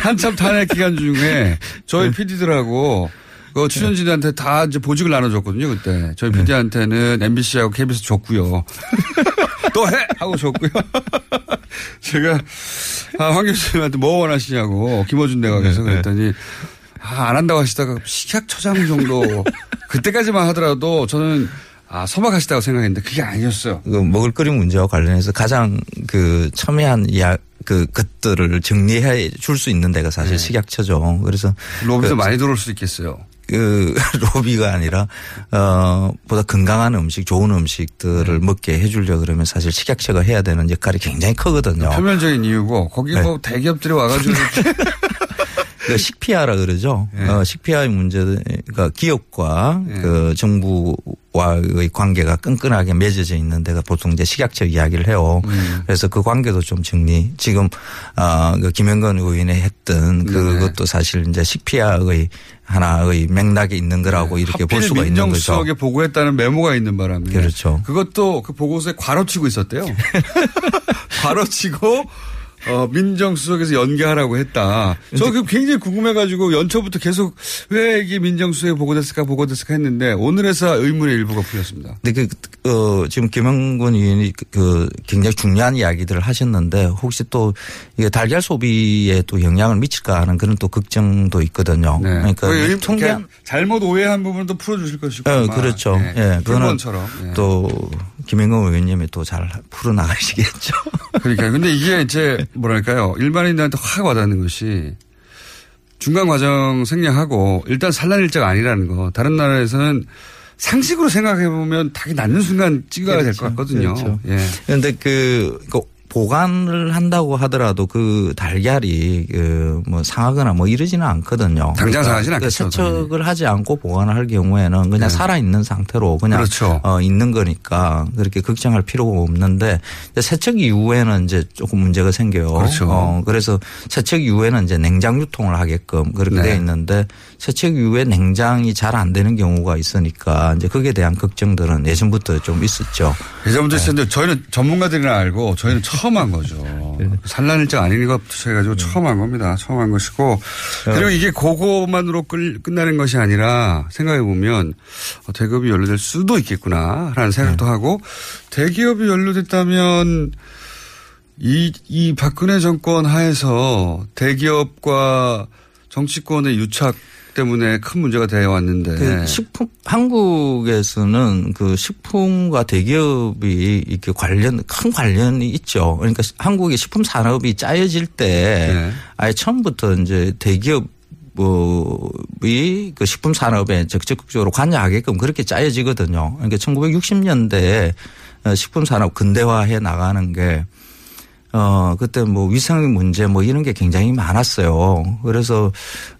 한참 탄핵 기간 중에 저희 PD들하고 그 출연진한테 다 이제 보직을 나눠줬거든요 그때 저희 PD한테는 MBC하고 KBS 줬고요. [laughs] 또 해! 하고 줬고요. 제가 아, 황 교수님한테 뭐 원하시냐고 김어준 내각에서 그랬더니 아, 안 한다고 하시다가 식약처장 정도 [laughs] 그때까지만 하더라도 저는 아, 소박하시다고 생각했는데 그게 아니었어요. 그 먹을거리 문제와 관련해서 가장 그 첨예한 이야 그 것들을 정리해 줄 수 있는 데가 사실 식약처죠. 그래서 로비도 그 많이 들어올 수 있겠어요. 그 [laughs] 로비가 아니라 어 보다 건강한 음식, 좋은 음식들을 먹게 해주려 고 그러면 사실 식약처가 해야 되는 역할이 굉장히 크거든요. 표면적인 이유고 거기 네. 뭐 대기업들이 와가지고 [laughs] 그 식피아라 그러죠. 네. 어, 식피아의 문제가 기업과 그 정부와의 관계가 끈끈하게 맺어져 있는 데가 보통 이제 식약처 이야기를 해요. 음. 그래서 그 관계도 좀 정리. 지금 어, 그 김영건 의원이 했던 네. 그것도 사실 이제 식피아의 하나의 맥락에 있는 거라고 이렇게 볼 수가 있는 거죠. 민정수석에 보고했다는 메모가 있는 바람에 그렇죠. 그것도 그 보고서에 괄호치고 있었대요. [laughs] [laughs] 괄호치고 어, 민정수석에서 연계하라고 했다. 저그 굉장히 궁금해가지고 연초부터 계속 왜 이게 민정수석에 보고됐을까 보고됐을까 했는데 오늘에서 의문의 일부가 풀렸습니다. 근데 그, 어, 지금 김영근 의원이 그, 그 굉장히 중요한 이야기들을 하셨는데 혹시 또 이게 달걀 소비에 또 영향을 미칠까 하는 그런 또 걱정도 있거든요. 네. 그러니까 그 통계한 잘못 오해한 부분도 풀어주실 것이고. 어. 그렇죠. 네. 예, 그거는 불문처럼. 예. 또 김영근 의원님이 또 잘 풀어나가시겠죠. [laughs] 그러니까 근데 이게 이제 뭐랄까요 일반인들한테 확 와닿는 것이 중간 과정 생략하고 일단 산란 일자가 아니라는 거 다른 나라에서는 상식으로 생각해 보면 닭이 낳는 순간 찍어야 될것 같거든요. 그렇죠. 예. 그런데 그, 그 보관을 한다고 하더라도 그 달걀이 그 뭐 상하거나 뭐 이러지는 않거든요. 당장 상하진 그러니까 않겠죠, 세척을 하지 않고 보관을 할 경우에는 그냥 네. 살아 있는 상태로 그냥 그렇죠. 어, 있는 거니까 그렇게 걱정할 필요가 없는데 세척 이후에는 이제 조금 문제가 생겨요. 그렇죠. 어, 그래서 세척 이후에는 이제 냉장 유통을 하게끔 그렇게 네. 되어 있는데 세척 이후에 냉장이 잘 안 되는 경우가 있으니까 이제 거기에 대한 걱정들은 예전부터 좀 있었죠. 예전부터 있었는데 저희는 전문가들이나 알고 저희는 처음 한 거죠. 산란일장 아닌 것부터 해가지고 처음 한 겁니다. 처음 한 것이고 그리고 이게 그거만으로 끝, 끝나는 것이 아니라 생각해 보면 어, 대기업이 연루될 수도 있겠구나라는 생각도 하고 대기업이 연루됐다면 이, 이 박근혜 정권 하에서 대기업과 정치권의 유착 때문에 큰 문제가 되어 왔는데. 그 식품 한국에서는 그 식품과 대기업이 이렇게 관련 큰 관련이 있죠. 그러니까 한국의 식품 산업이 짜여질 때 네. 아예 처음부터 이제 대기업 뭐이 그 식품 산업에 적극적으로 관여하게끔 그렇게 짜여지거든요. 그러니까 1960년대에 식품 산업 근대화해 나가는 게 어, 그때 뭐 위생 문제 뭐 이런 게 굉장히 많았어요. 그래서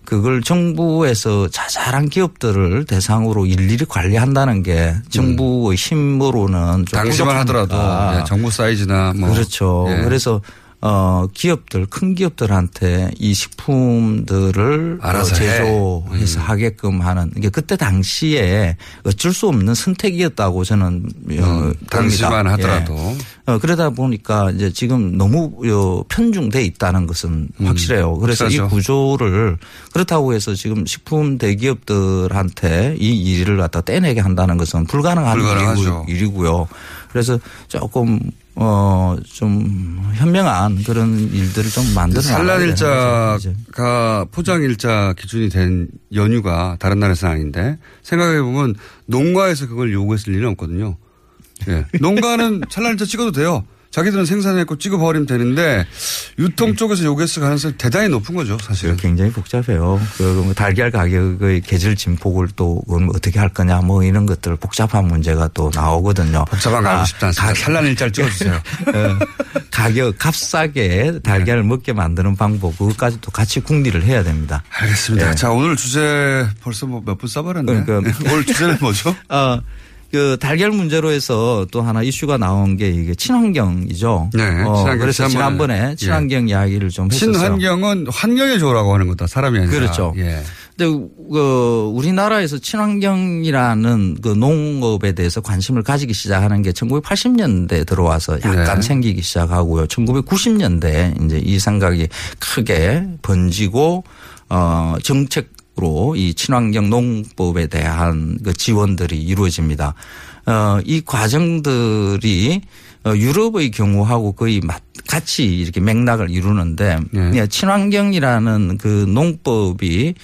그걸 정부에서 자잘한 기업들을 대상으로 일일이 관리한다는 게 정부의 힘으로는 좀 당시만 하더라도. 예, 정부 사이즈나 뭐 그렇죠. 예. 그래서 어 기업들 큰 기업들한테 이 식품들을 알아서. 제조해서 음. 하게끔 하는 이게 그때 당시에 어쩔 수 없는 선택이었다고 저는 어, 음, 당시만 봅니다. 하더라도. 예. 어, 그러다 보니까 이제 지금 너무 어, 편중돼 있다는 것은 확실해요. 그래서 이 음, 확실하죠. 구조를 그렇다고 해서 지금 식품 대기업들한테 이 일을 갖다 떼내게 한다는 것은 불가능한 불가능하죠. 일이고요. 그래서 조금 어 좀 현명한 그런 일들을 좀 만들어 산란일자가 포장일자 기준이 된 연휴가 다른 나라에서는 아닌데 생각해 보면 농가에서 그걸 요구했을 일은 없거든요. 예. 농가는 [laughs] 산란일자 찍어도 돼요. 자기들은 생산했고 찍어버리면 되는데 유통 쪽에서 요구했을 가능성이 대단히 높은 거죠, 사실은. 굉장히 복잡해요. 그 달걀 가격의 계절 진폭을 또 어떻게 할 거냐 뭐 이런 것들 복잡한 문제가 또 나오거든요. 복잡한 거 알고 싶지 않습니다. 산란 일자를 찍어주세요. [laughs] 어, 가격 값싸게 달걀을 먹게 만드는 방법 그것까지도 같이 궁리를 해야 됩니다. 알겠습니다. 예. 자, 오늘 주제 벌써 뭐 몇 분 써버렸네. 그러니까 [laughs] 오늘 주제는 뭐죠? 어, 그 달걀 문제로 해서 또 하나 이슈가 나온 게 이게 친환경이죠. 네. 어, 친환경. 그래서 지난번에. 지난번에 친환경 이야기를 좀 했었어요. 친환경은 환경에 좋으라고 하는 거다. 사람이 아니라. 그렇죠. 예. 근데 그 우리나라에서 친환경이라는 그 농업에 대해서 관심을 가지기 시작하는 게 1980년대 들어와서 약간 네. 생기기 시작하고요. 1990년대 이제 이 생각이 크게 번지고 어 정책으 로이 친환경 농법에 대한 그 지원들이 이루어집니다. 어 이 과정들이 어, 유럽의 경우하고 거의 맞- 같이 이렇게 맥락을 이루는데 예, 친환경이라는 그 농법이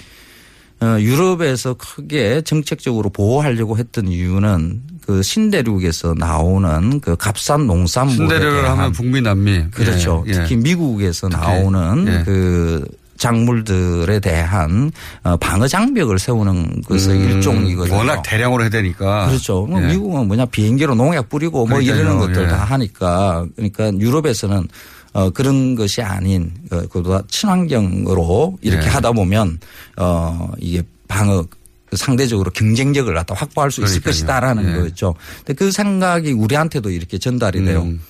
어, 유럽에서 크게 정책적으로 보호하려고 했던 이유는 그 신대륙에서 나오는 그 값싼 농산물에 신대륙을 하면 북미 남미. 그렇죠. 예, 예. 특히 미국에서 나오는 예. 그 작물들에 대한 어, 방어 장벽을 세우는 것의 음, 일종이거든요. 워낙 대량으로 해야 되니까. 그렇죠. 뭐 예. 미국은 뭐냐 비행기로 농약 뿌리고 뭐 그러니까요. 이러는 것들 예. 다 하니까 그러니까 유럽에서는 어 그런 것이 아닌 어, 그보다 친환경으로 이렇게 예. 하다 보면 어 이게 방어 상대적으로 경쟁력을 갖다 확보할 수 있을 그러니까요. 것이다라는 예. 거죠. 근데 그 생각이 우리한테도 이렇게 전달이 돼요. 음.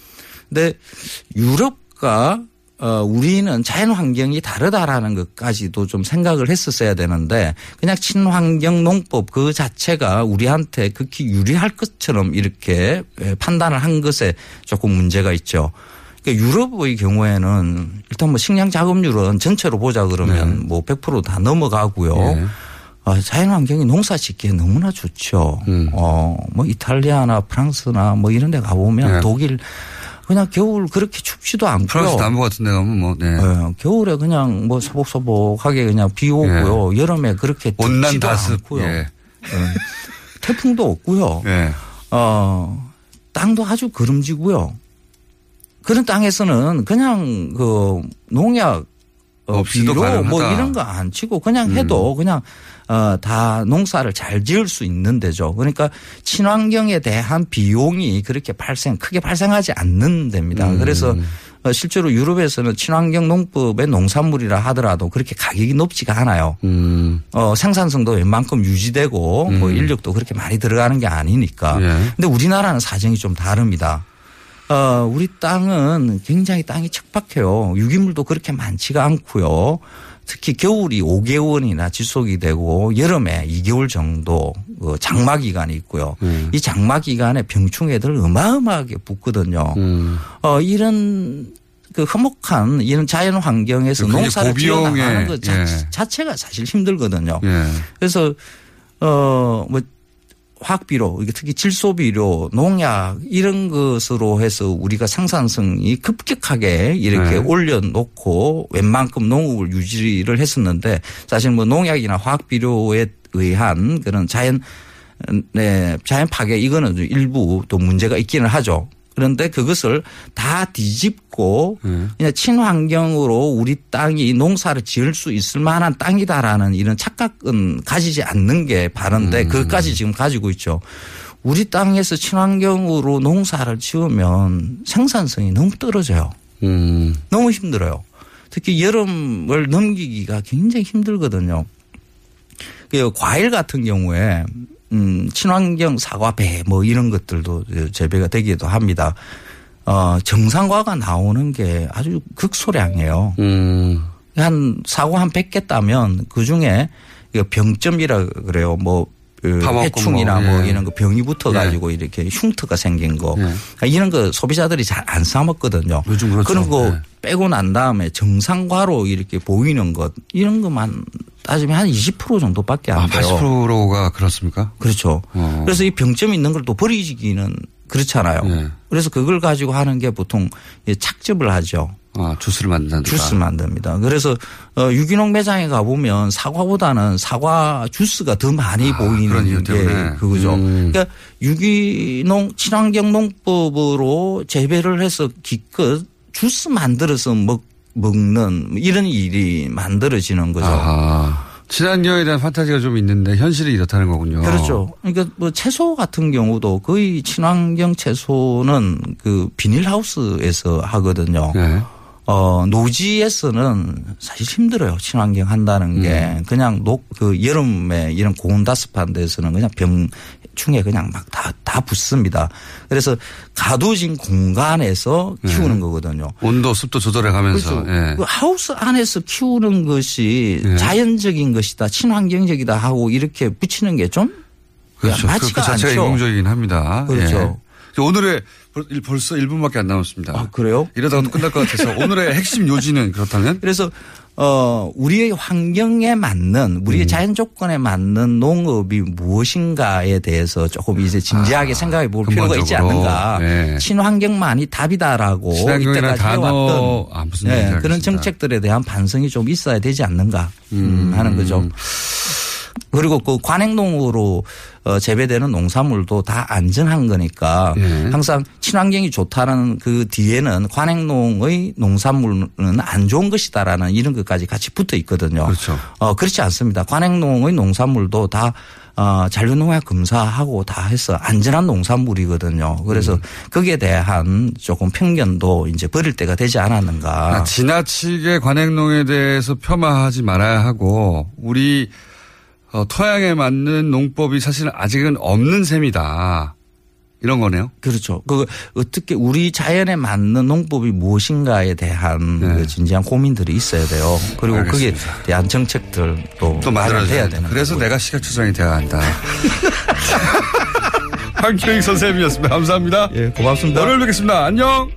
근데 유럽과 어, 우리는 자연 환경이 다르다라는 것까지도 좀 생각을 했었어야 되는데 그냥 친환경 농법 그 자체가 우리한테 극히 유리할 것처럼 이렇게 예, 판단을 한 것에 조금 문제가 있죠. 그러니까 유럽의 경우에는 일단 뭐 식량 작업률은 전체로 보자 그러면 뭐 100%다 넘어가고요. 네. 어, 자연 환경이 농사 짓기에 너무나 좋죠. 음. 어, 뭐 이탈리아나 프랑스나 뭐 이런 데 가보면 네. 독일 그냥 겨울 그렇게 춥지도 않고요. 프랑스 남부 같은 데 가면 뭐, 네. 예, 겨울에 그냥 뭐 소복소복하게 그냥 비 오고요. 여름에 그렇게 예. 온난 덥지도 다습. 않고요. 예. 예. 태풍도 없고요. 예. 어, 땅도 아주 거름지고요. 그런 땅에서는 그냥 그 농약 어, 없이도 비료 가능하다. 뭐 이런 거 안 치고 그냥 해도 그냥 어, 다 농사를 잘 지을 수 있는 데죠. 그러니까 친환경에 대한 비용이 그렇게 발생 크게 발생하지 않는 데입니다. 음. 그래서 어, 실제로 유럽에서는 친환경 농법의 농산물이라 하더라도 그렇게 가격이 높지가 않아요. 음. 어, 생산성도 웬만큼 유지되고 뭐 인력도 그렇게 많이 들어가는 게 아니니까. 예. 근데 우리나라는 사정이 좀 다릅니다. 어, 우리 땅은 굉장히 땅이 척박해요. 유기물도 그렇게 많지가 않고요. 특히 겨울이 5개월이나 지속이 되고 여름에 2개월 정도 그 장마 기간이 있고요. 음. 이 장마 기간에 병충 해들 어마어마하게 붙거든요. 음. 어 이런 그 화목한 이런 자연 환경에서 농사를 지어 고비용의, 나가는 것 자, 예. 자체가 사실 힘들거든요. 예. 그래서 어뭐 화학비료, 특히 질소비료, 농약 이런 것으로 해서 우리가 생산성이 급격하게 이렇게 네. 올려놓고 웬만큼 농업을 유지를 했었는데 사실 뭐 농약이나 화학비료에 의한 그런 자연 네, 자연 파괴 이거는 좀 일부 또 문제가 있기는 하죠. 그런데 그것을 다 뒤집고 그냥 친환경으로 우리 땅이 농사를 지을 수 있을 만한 땅이다라는 이런 착각은 가지지 않는 게 바른데 그것까지 지금 가지고 있죠. 우리 땅에서 친환경으로 농사를 지으면 생산성이 너무 떨어져요. 너무 힘들어요. 특히 여름을 넘기기가 굉장히 힘들거든요. 그 과일 같은 경우에 음, 친환경 사과, 배, 뭐 이런 것들도 재배가 되기도 합니다. 어, 정상과가 나오는 게 아주 극소량이에요. 한 사과 한 100개 따면 그 중에 병점이라 그래요. 뭐, 그 해충이나 뭐, 뭐, 예. 이런 거 병이 붙어 가지고 이렇게 흉터가 생긴 거. 이런 거 소비자들이 잘 안 사 먹거든요. 요즘 그렇죠. 런거 예. 빼고 난 다음에 정상과로 이렇게 보이는 것 이런 것만 따지면 한 20% 정도밖에 안 아, 돼요. 80%가 그렇습니까? 그렇죠. 어. 그래서 이 병점 있는 걸 또 버리기는 그렇잖아요. 예. 그래서 그걸 가지고 하는 게 보통 이 착즙을 하죠. 아, 주스를 만든다. 주스 만듭니다. 그래서 어, 유기농 매장에 가 보면 사과보다는 사과 주스가 더 많이 아, 보이는 게. 그거죠. 음. 그러니까 유기농 친환경 농법으로 재배를 해서 기껏 주스 만들어서 먹, 먹는 이런 일이 만들어지는 거죠. 아하. 친환경에 대한 판타지가 좀 있는데 현실이 이렇다는 거군요. 그렇죠. 그러니까 뭐 채소 같은 경우도 거의 친환경 채소는 그 비닐하우스에서 하거든요. 네. 어, 노지에서는 사실 힘들어요. 친환경 한다는 게. 그냥 녹, 그 여름에 이런 고온다습한 데서는 그냥 병 충해 그냥 막 다, 다 붙습니다. 그래서 가둬진 공간에서 키우는 거거든요. 온도, 습도 조절해 가면서. 예. 그 하우스 안에서 키우는 것이 네. 자연적인 것이다, 친환경적이다 하고 이렇게 붙이는 게 좀 그렇죠. 그, 맞지가 그 자체가 않죠. 인공적이긴 합니다. 그렇죠. 예. 오늘의 벌- 벌써 1분밖에 안 남았습니다. 아, 그래요? 이러다가 끝날 것 같아서 [laughs] 오늘의 핵심 요지는 그렇다면? 그래서 어 우리의 환경에 맞는 우리의 음. 자연 조건에 맞는 농업이 무엇인가에 대해서 조금 이제 진지하게 생각해 볼 필요가 있지 아. 않는가. 네. 친환경만이 답이다라고 이때까지 해왔던 아, 네, 그런. 정책들에 대한 반성이 좀 있어야 되지 않는가 음, 하는 거죠. 그리고 그 관행농으로 어, 재배되는 농산물도 다 안전한 거니까 예. 항상 친환경이 좋다는 그 뒤에는 관행농의 농산물은 안 좋은 것이다라는 이런 것까지 같이 붙어 있거든요. 그렇죠. 어, 그렇지 않습니다. 관행농의 농산물도 다 어, 잔류농약 검사하고 다 해서 안전한 농산물이거든요. 그래서 음. 거기에 대한 조금 편견도 이제 버릴 때가 되지 않았는가. 아, 지나치게 관행농에 대해서 폄하하지 말아야 하고 우리 어, 토양에 맞는 농법이 사실은 아직은 없는 셈이다. 이런 거네요. 그렇죠. 그 어떻게 우리 자연에 맞는 농법이 무엇인가에 대한 그 진지한 고민들이 있어야 돼요. 그리고 네. 알겠습니다. 대한 정책들도 또 마련돼야 되는. 그래서 거고요. 내가 시각처장이 돼야 한다. [laughs] [laughs] 황교익 선생님이었습니다. 감사합니다. 예, 고맙습니다. 월요일 뵙겠습니다. 안녕.